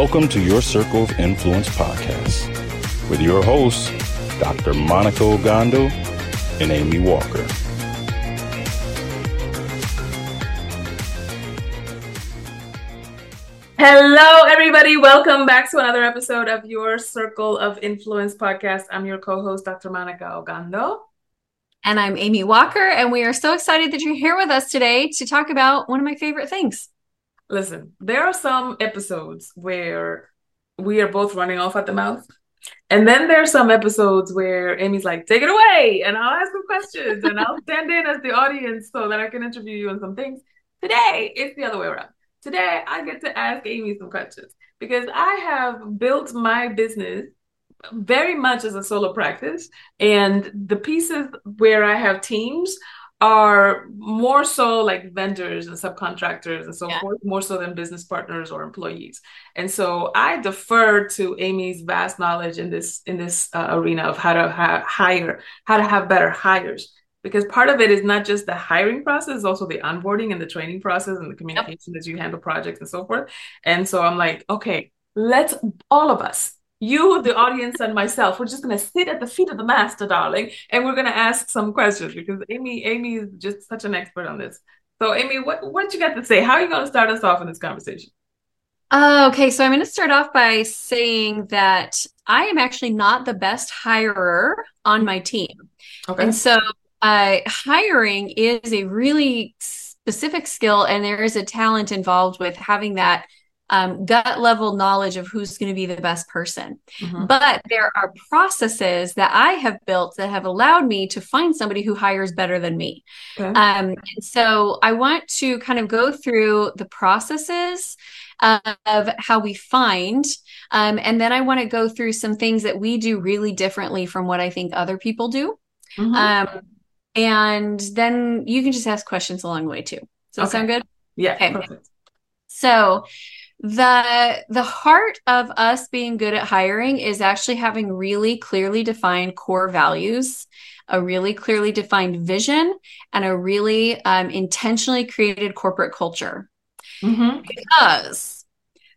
Welcome to your Circle of Influence podcast with your hosts, Dr. Monikah Ogando and Amy Walker. Hello, everybody. Welcome back to another episode of your Circle of Influence podcast. I'm your co host, Dr. Monikah Ogando. And I'm Amy Walker, and we are so excited that you're here with us today to talk about one of my favorite things. Listen, there are some episodes where we are both running off at the mouth. And then there are some episodes where Amy's like, take it away, and I'll ask some questions, and I'll stand in as the audience so that I can interview you on some things. Today, it's the other way around. Today, I get to ask Amy some questions because I have built my business very much as a solo practice. And the pieces where I have teams are more so like vendors and subcontractors and so yeah. forth, more so than business partners or employees. And so I defer to Amy's vast knowledge in this in this uh, arena of how to ha- hire, how to have better hires because part of it is not just the hiring process, it's also the onboarding and the training process and the communication yep. as you handle projects and so forth. And so I'm like, okay, let's all of us, you, the audience, and myself, we're just gonna sit at the feet of the master, darling, and we're gonna ask some questions because Amy, Amy is just such an expert on this. So, Amy, what what you got to say? How are you gonna start us off in this conversation? Uh, okay, so I'm going to start off by saying that I am actually not the best hirer on my team. Okay. And so uh, hiring is a really specific skill, and there is a talent involved with having that um, gut level knowledge of who's going to be the best person. Mm-hmm. But there are processes that I have built that have allowed me to find somebody who hires better than me. Okay. Um, and so I want to kind of go through the processes of how we find. Um, and then I want to go through some things that we do really differently from what I think other people do. Mm-hmm. Um, and then you can just ask questions along the way too. Does that okay. sound good? Yeah. Okay. Perfect. So the the heart of us being good at hiring is actually having really clearly defined core values a really clearly defined vision and a really um, intentionally created corporate culture mm-hmm. because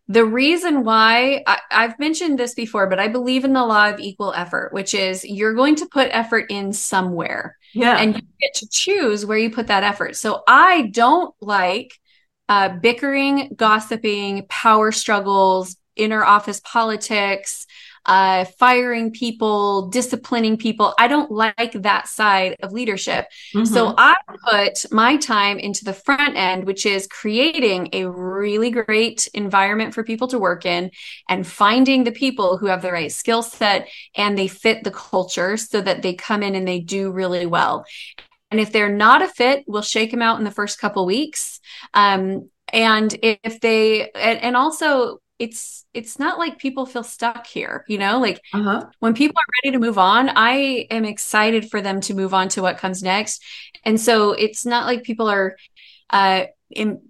the reason why I, I've mentioned this before, but I believe in the law of equal effort, which is you're going to put effort in somewhere. Yeah. And you get to choose where you put that effort. So I don't like uh, bickering, gossiping, power struggles, inner office politics, uh, firing people, disciplining people. I don't like that side of leadership. Mm-hmm. So I put my time into the front end, which is creating a really great environment for people to work in and finding the people who have the right skill set and they fit the culture so that they come in and they do really well. And if they're not a fit, we'll shake them out in the first couple weeks. Um, and if they, and, and also it's it's not like people feel stuck here you know like uh-huh. when people are ready to move on i am excited for them to move on to what comes next and so it's not like people are uh in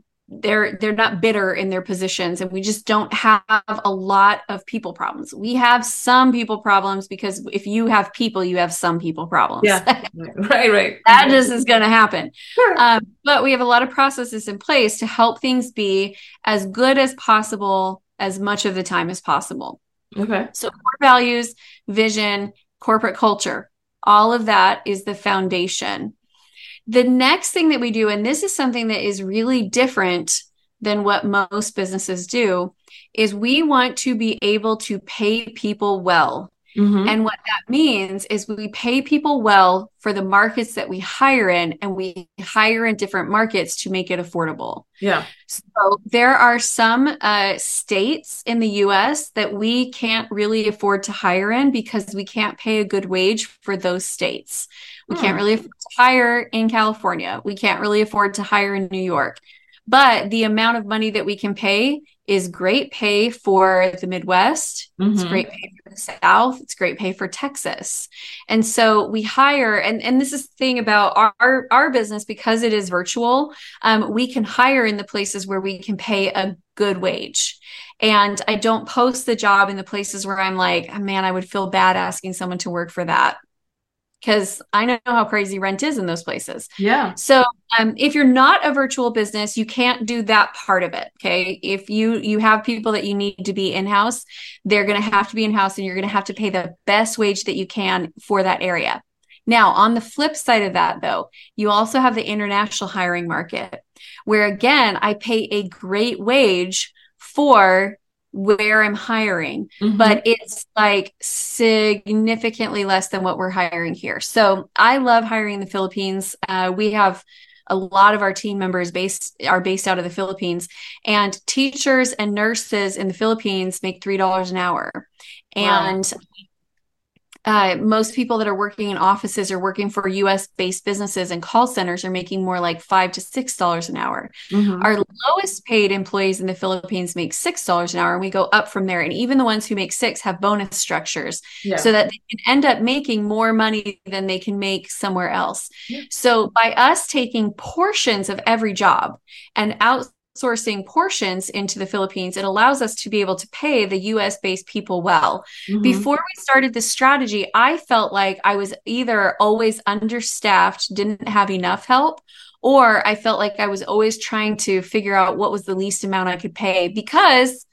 they're they're not bitter in their positions and we just don't have a lot of people problems we have some people problems because if you have people you have some people problems yeah right right that just is going to happen sure. um, but we have a lot of processes in place to help things be as good as possible as much of the time as possible. Okay. So core values, vision, corporate culture, all of that is the foundation. The next thing that we do, and this is something that is really different than what most businesses do, is we want to be able to pay people well. Mm-hmm. And what that means is we pay people well for the markets that we hire in, and we hire in different markets to make it affordable. Yeah. So there are some uh, states in the US that we can't really afford to hire in because we can't pay a good wage for those states. We hmm. can't really afford to hire in California. We can't really afford to hire in New York. But the amount of money that we can pay is great pay for the Midwest. Mm-hmm. It's great pay for the South. It's great pay for Texas. And so we hire, and, and this is the thing about our, our business, because it is virtual, um, we can hire in the places where we can pay a good wage. And I don't post the job in the places where I'm like, oh, man, I would feel bad asking someone to work for that because I know how crazy rent is in those places. Yeah. So um, if you're not a virtual business, you can't do that part of it. Okay. If you you have people that you need to be in house, they're going to have to be in house, and you're going to have to pay the best wage that you can for that area. Now, on the flip side of that, though, you also have the international hiring market, where again, I pay a great wage for where I'm hiring, mm-hmm. but it's like significantly less than what we're hiring here. So I love hiring in the Philippines. Uh, we have a lot of our team members based are based out of the Philippines and teachers and nurses in the Philippines make $3 an hour. Wow. And uh, most people that are working in offices or working for US based businesses and call centers are making more like five to six dollars an hour. Mm-hmm. Our lowest paid employees in the Philippines make six dollars an hour, and we go up from there. And even the ones who make six have bonus structures yeah. so that they can end up making more money than they can make somewhere else. Yeah. So by us taking portions of every job and out sourcing portions into the Philippines, it allows us to be able to pay the US based people well. Mm-hmm. Before we started this strategy, I felt like I was either always understaffed, didn't have enough help, or I felt like I was always trying to figure out what was the least amount I could pay because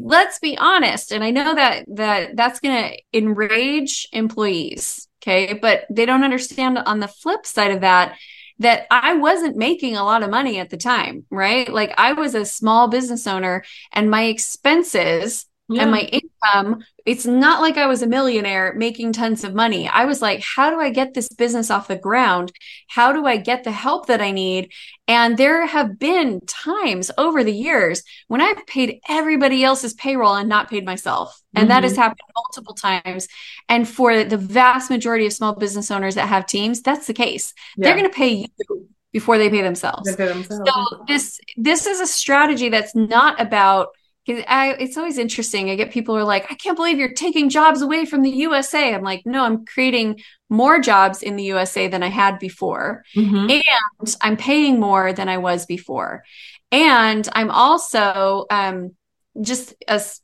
let's be honest and I know that that that's going to enrage employees, okay? But they don't understand on the flip side of that that I wasn't making a lot of money at the time, right? Like I was a small business owner and my expenses yeah. and my income, it's not like I was a millionaire making tons of money. I was like, how do I get this business off the ground? How do I get the help that I need? And there have been times over the years when I've paid everybody else's payroll and not paid myself. And mm-hmm. that has mm-hmm. happened multiple times. And for the vast majority of small business owners that have teams, that's the case. Yeah. They're going to pay you before they pay themselves. They pay themselves. So this this is a strategy that's not about I, it's always interesting. I get people who are like, I can't believe you're taking jobs away from the USA. I'm like, no, I'm creating more jobs in the USA than I had before. Mm-hmm. And I'm paying more than I was before. And I'm also um, just as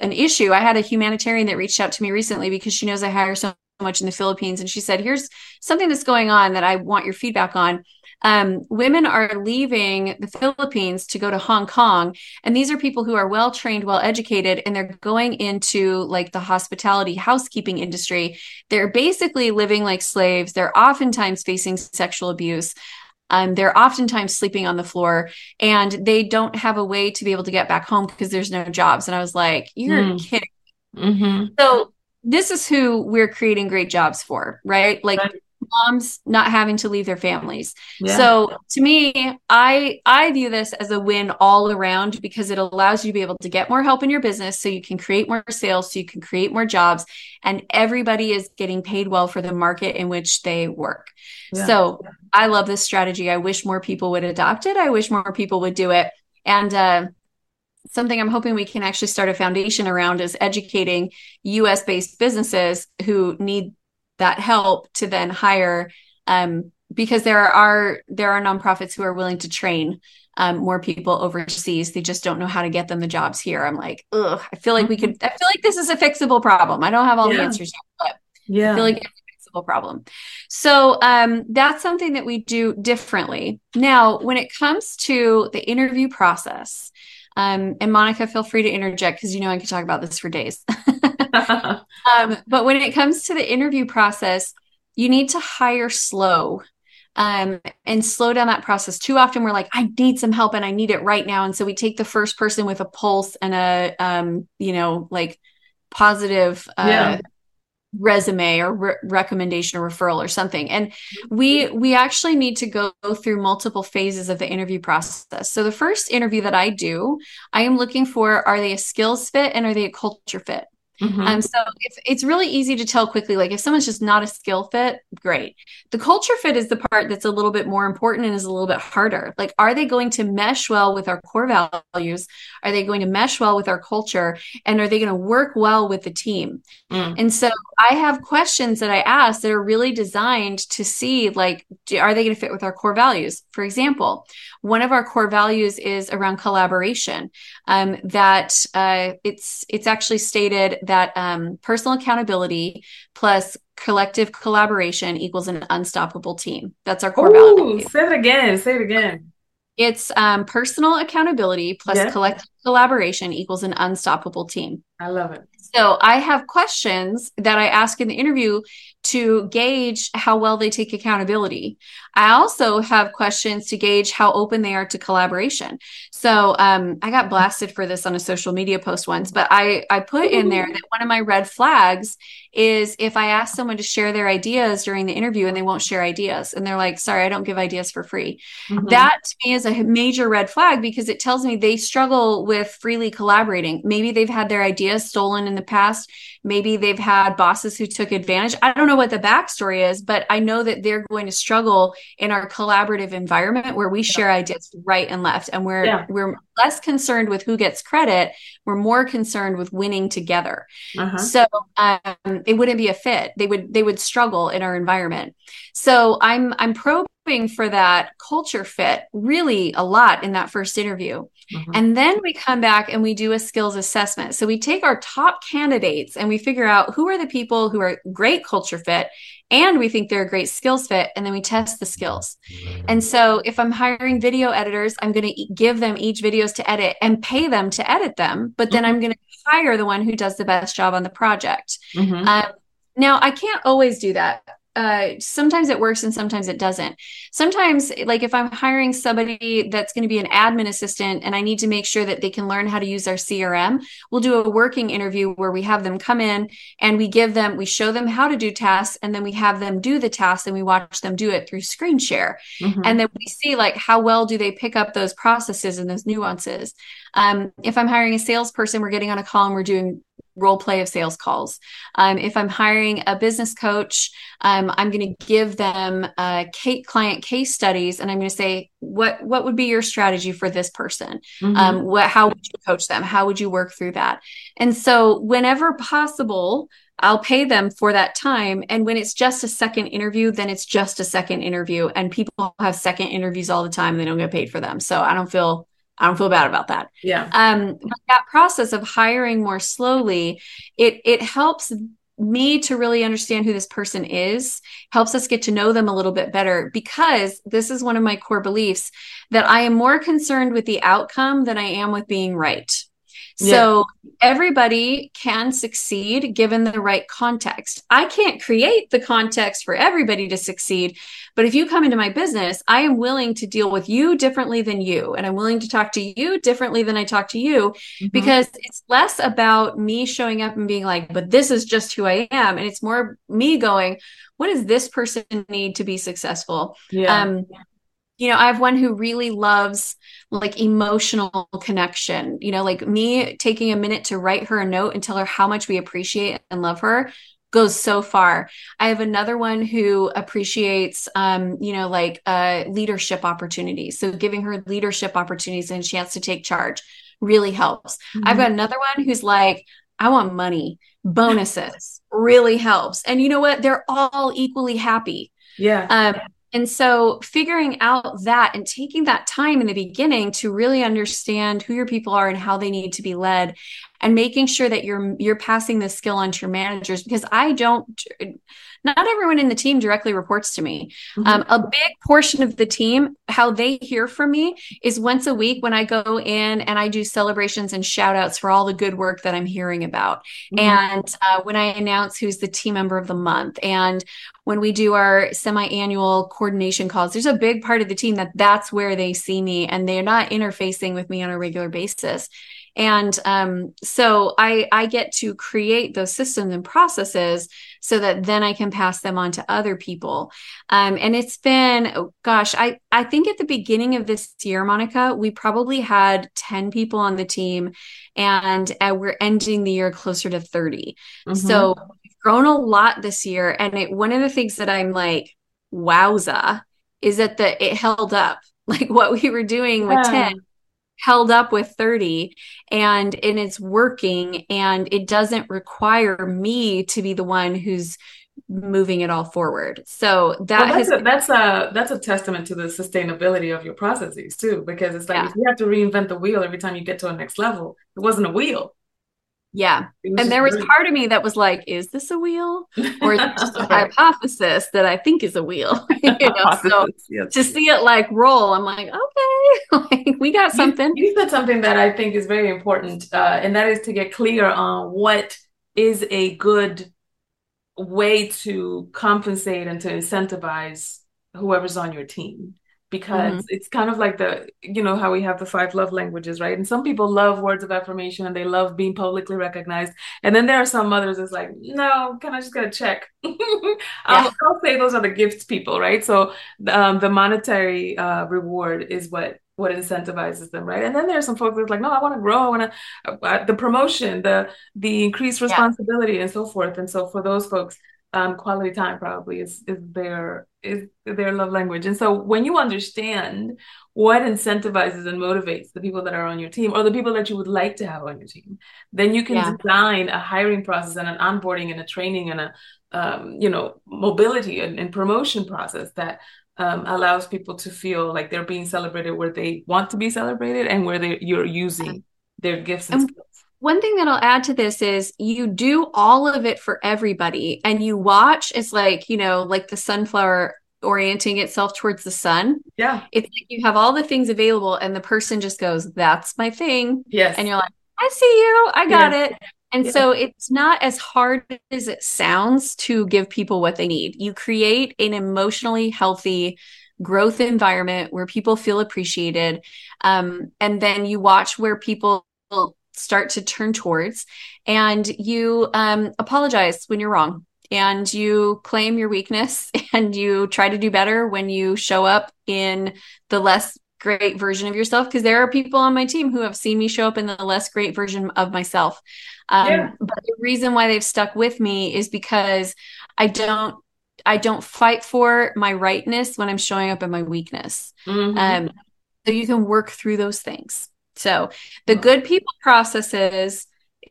an issue. I had a humanitarian that reached out to me recently because she knows I hire so much in the Philippines. And she said, Here's something that's going on that I want your feedback on um, women are leaving the Philippines to go to Hong Kong. And these are people who are well trained, well educated, and they're going into like the hospitality housekeeping industry. They're basically living like slaves. They're oftentimes facing sexual abuse. Um, they're oftentimes sleeping on the floor and they don't have a way to be able to get back home because there's no jobs. And I was like, you're mm. kidding. Mm-hmm. So this is who we're creating great jobs for, right? Like right moms not having to leave their families. Yeah. So to me, I I view this as a win all around because it allows you to be able to get more help in your business so you can create more sales, so you can create more jobs and everybody is getting paid well for the market in which they work. Yeah. So I love this strategy. I wish more people would adopt it. I wish more people would do it. And uh, something I'm hoping we can actually start a foundation around is educating US based businesses who need that help to then hire um, because there are there are nonprofits who are willing to train um, more people overseas. They just don't know how to get them the jobs here. I'm like, ugh, I feel like we could. I feel like this is a fixable problem. I don't have all yeah. the answers yet, but yeah, I feel like it's a fixable problem. So um, that's something that we do differently. Now, when it comes to the interview process, um, and Monikah, feel free to interject because you know I could talk about this for days. um, but when it comes to the interview process, you need to hire slow um, and slow down that process. Too often we're like, I need some help and I need it right now. And so we take the first person with a pulse and a, um, you know, like positive uh, yeah. Resume or re- recommendation or referral or something. And we we actually need to go through multiple phases of the interview process. So the first interview that i do i am looking for are they a skills fit and are they a culture fit Mm-hmm. Um, so it's, it's really easy to tell quickly. Like if someone's just not a skill fit, great. The culture fit is the part that's a little bit more important and is a little bit harder. Like, are they going to mesh well with our core values? Are they going to mesh well with our culture? And are they going to work well with the team? Mm. And so I have questions that I ask that are really designed to see, like, do, are they going to fit with our core values? For example, one of our core values is around collaboration. Um, that uh, it's it's actually stated that um, personal accountability plus collective collaboration equals an unstoppable team. That's our core Ooh, value. Say it again. Say it again. It's um, personal accountability plus collective collaboration equals an unstoppable team. I love it. So I have questions that I ask in the interview to gauge how well they take accountability. I also have questions to gauge how open they are to collaboration. So um, I got blasted for this on a social media post once, but I, I put in there that one of my red flags is if I ask someone to share their ideas during the interview and they won't share ideas and they're like, sorry, I don't give ideas for free. Mm-hmm. That to me is a major red flag because it tells me they struggle with freely collaborating. Maybe they've had their ideas stolen in the past. Maybe they've had bosses who took advantage. I don't know what the backstory is, but I know that they're going to struggle in our collaborative environment where we share ideas right and left. And we're yeah. we're less concerned with who gets credit. We're more concerned with winning together. Uh-huh. so um, it wouldn't be a fit. They would they would struggle in our environment. So i'm i'm probing for that culture fit really a lot in that first interview. Mm-hmm. and then we come back and we do a skills assessment. So we take our top candidates and we figure out who are the people who are great culture fit and we think they're a great skills fit and then we test the skills. And so if i'm hiring video editors i'm going to give them each videos to edit and pay them to edit them but then i'm going to hire the one who does the best job on the project. Mm-hmm. um, now i can't always do that uh, sometimes it works and sometimes it doesn't. Sometimes, like if I'm hiring somebody that's going to be an admin assistant and I need to make sure that they can learn how to use our CRM, we'll do a working interview where we have them come in and we give them, we show them how to do tasks and then we have them do the tasks and we watch them do it through screen share. Mm-hmm. And then we see like how well do they pick up those processes and those nuances. Um, if I'm hiring a salesperson, we're getting on a call and we're doing role play of sales calls. Um, if I'm hiring a business coach, um, I'm going to give them uh, client case studies, and I'm going to say, what what would be your strategy for this person? Mm-hmm. Um, what how would you coach them? How would you work through that? And so, whenever possible. I'll pay them for that time. And when it's just a second interview, then it's just a second interview. And people have second interviews all the time and they don't get paid for them. So I don't feel I don't feel bad about that. Yeah. Um, that process of hiring more slowly, it it helps me to really understand who this person is, helps us get to know them a little bit better because this is one of my core beliefs that I am more concerned with the outcome than I am with being right. So yeah. everybody can succeed given the right context. I can't create the context for everybody to succeed, but if you come into my business, I am willing to deal with you differently than you, and I'm willing to talk to you differently than I talk to you mm-hmm. because it's less about me showing up and being like, but this is just who I am. And it's more me going, what does this person need to be successful? Yeah. Um, you know, I have one who really loves like emotional connection. You know, like me taking a minute to write her a note and tell her how much we appreciate and love her goes so far. I have another one who appreciates, um, you know, like uh, leadership opportunities. So giving her leadership opportunities and a chance to take charge really helps. Mm-hmm. I've got another one who's like, I want money, bonuses really helps. And you know what? They're all equally happy. Yeah. Um, and so figuring out that and taking that time in the beginning to really understand who your people are and how they need to be led and making sure that you're you're passing this skill on to your managers because I don't not everyone in the team directly reports to me. Mm-hmm. Um, a big portion of the team, how they hear from me is once a week when I go in and I do celebrations and shout outs for all the good work that I'm hearing about. Mm-hmm. And uh, when I announce who's the team member of the month and when we do our semi-annual coordination calls there's a big part of the team that that's where they see me and they're not interfacing with me on a regular basis And um, so I I get to create those systems and processes so that then I can pass them on to other people. Um, and it's been, oh, gosh, I I think at the beginning of this year, Monikah, we probably had ten people on the team, and uh, we're ending the year closer to 30 mm-hmm. So we've grown a lot this year, and it, one of the things that I'm like, wowza, is that the it held up like what we were doing yeah. with 10 held up with 30 and and it's working and it doesn't require me to be the one who's moving it all forward so that well, that's has a, that's a that's a testament to the sustainability of your processes too because it's like yeah. if you have to reinvent the wheel every time you get to a next level it wasn't a wheel yeah. And there was part of me that was like, is this a wheel? Or is it just a hypothesis that I think is a wheel? you know, so yes. to see it like roll, I'm like, okay, like, we got something. You, you, said something that I think is very important, uh, and that is to get clear on what is a good way to compensate and to incentivize whoever's on your team because mm-hmm. it's kind of like the you know how we have the five love languages right? And some people love words of affirmation and they love being publicly recognized. And then there are some others it's like no can i just get a check? I'll, I'll, say those are the gifts people right? So um, the monetary uh, reward is what what incentivizes them right? And then there's some folks that's like no i want to grow i want to uh, uh, the promotion the the increased responsibility yeah. and so forth. And so for those folks um, quality time probably is is their is their love language. And so when you understand what incentivizes and motivates the people that are on your team or the people that you would like to have on your team, then you can yeah. design a hiring process and an onboarding and a training and a um, you know mobility and, and promotion process that um, allows people to feel like they're being celebrated where they want to be celebrated and where they you're using their gifts and, and skills one thing that I'll add to this is you do all of it for everybody and you watch it's like, you know, like the sunflower orienting itself towards the sun. Yeah. It's like you have all the things available and the person just goes, That's my thing. Yes. And you're like, I see you, I got it. And yeah. so it's not as hard as it sounds to give people what they need. You create an emotionally healthy growth environment where people feel appreciated. Um, and then you watch where people start to turn towards and you um, apologize when you're wrong and you claim your weakness and you try to do better when you show up in the less great version of yourself because there are people on my team who have seen me show up in the less great version of myself um, yeah. but the reason why they've stuck with me is because i don't i don't fight for my rightness when i'm showing up in my weakness mm-hmm. um, so you can work through those things so the good people processes,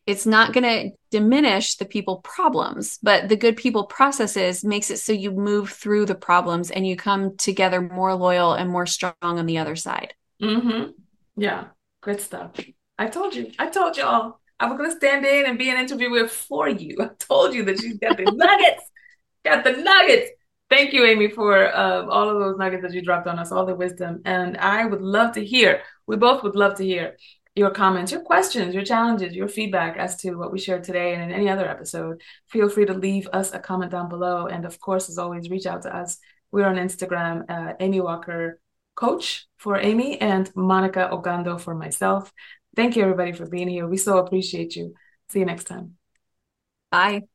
it's not going to diminish the people problems, but the good people processes makes it so you move through the problems and you come together more loyal and more strong on the other side. Mm-hmm. Yeah, good stuff. I told you, I told y'all, I was going to stand in and be an interviewer for you. I told you that you got the nuggets, got the nuggets. Thank you, Amy, for uh, all of those nuggets that you dropped on us, all the wisdom. And I would love to hear, we both would love to hear your comments, your questions, your challenges, your feedback as to what we shared today and in any other episode. Feel free to leave us a comment down below. And of course, as always, reach out to us. We're on Instagram, uh, Amy Walker Coach for Amy and Monikah Ogando for myself. Thank you, everybody, for being here. We so appreciate you. See you next time. Bye.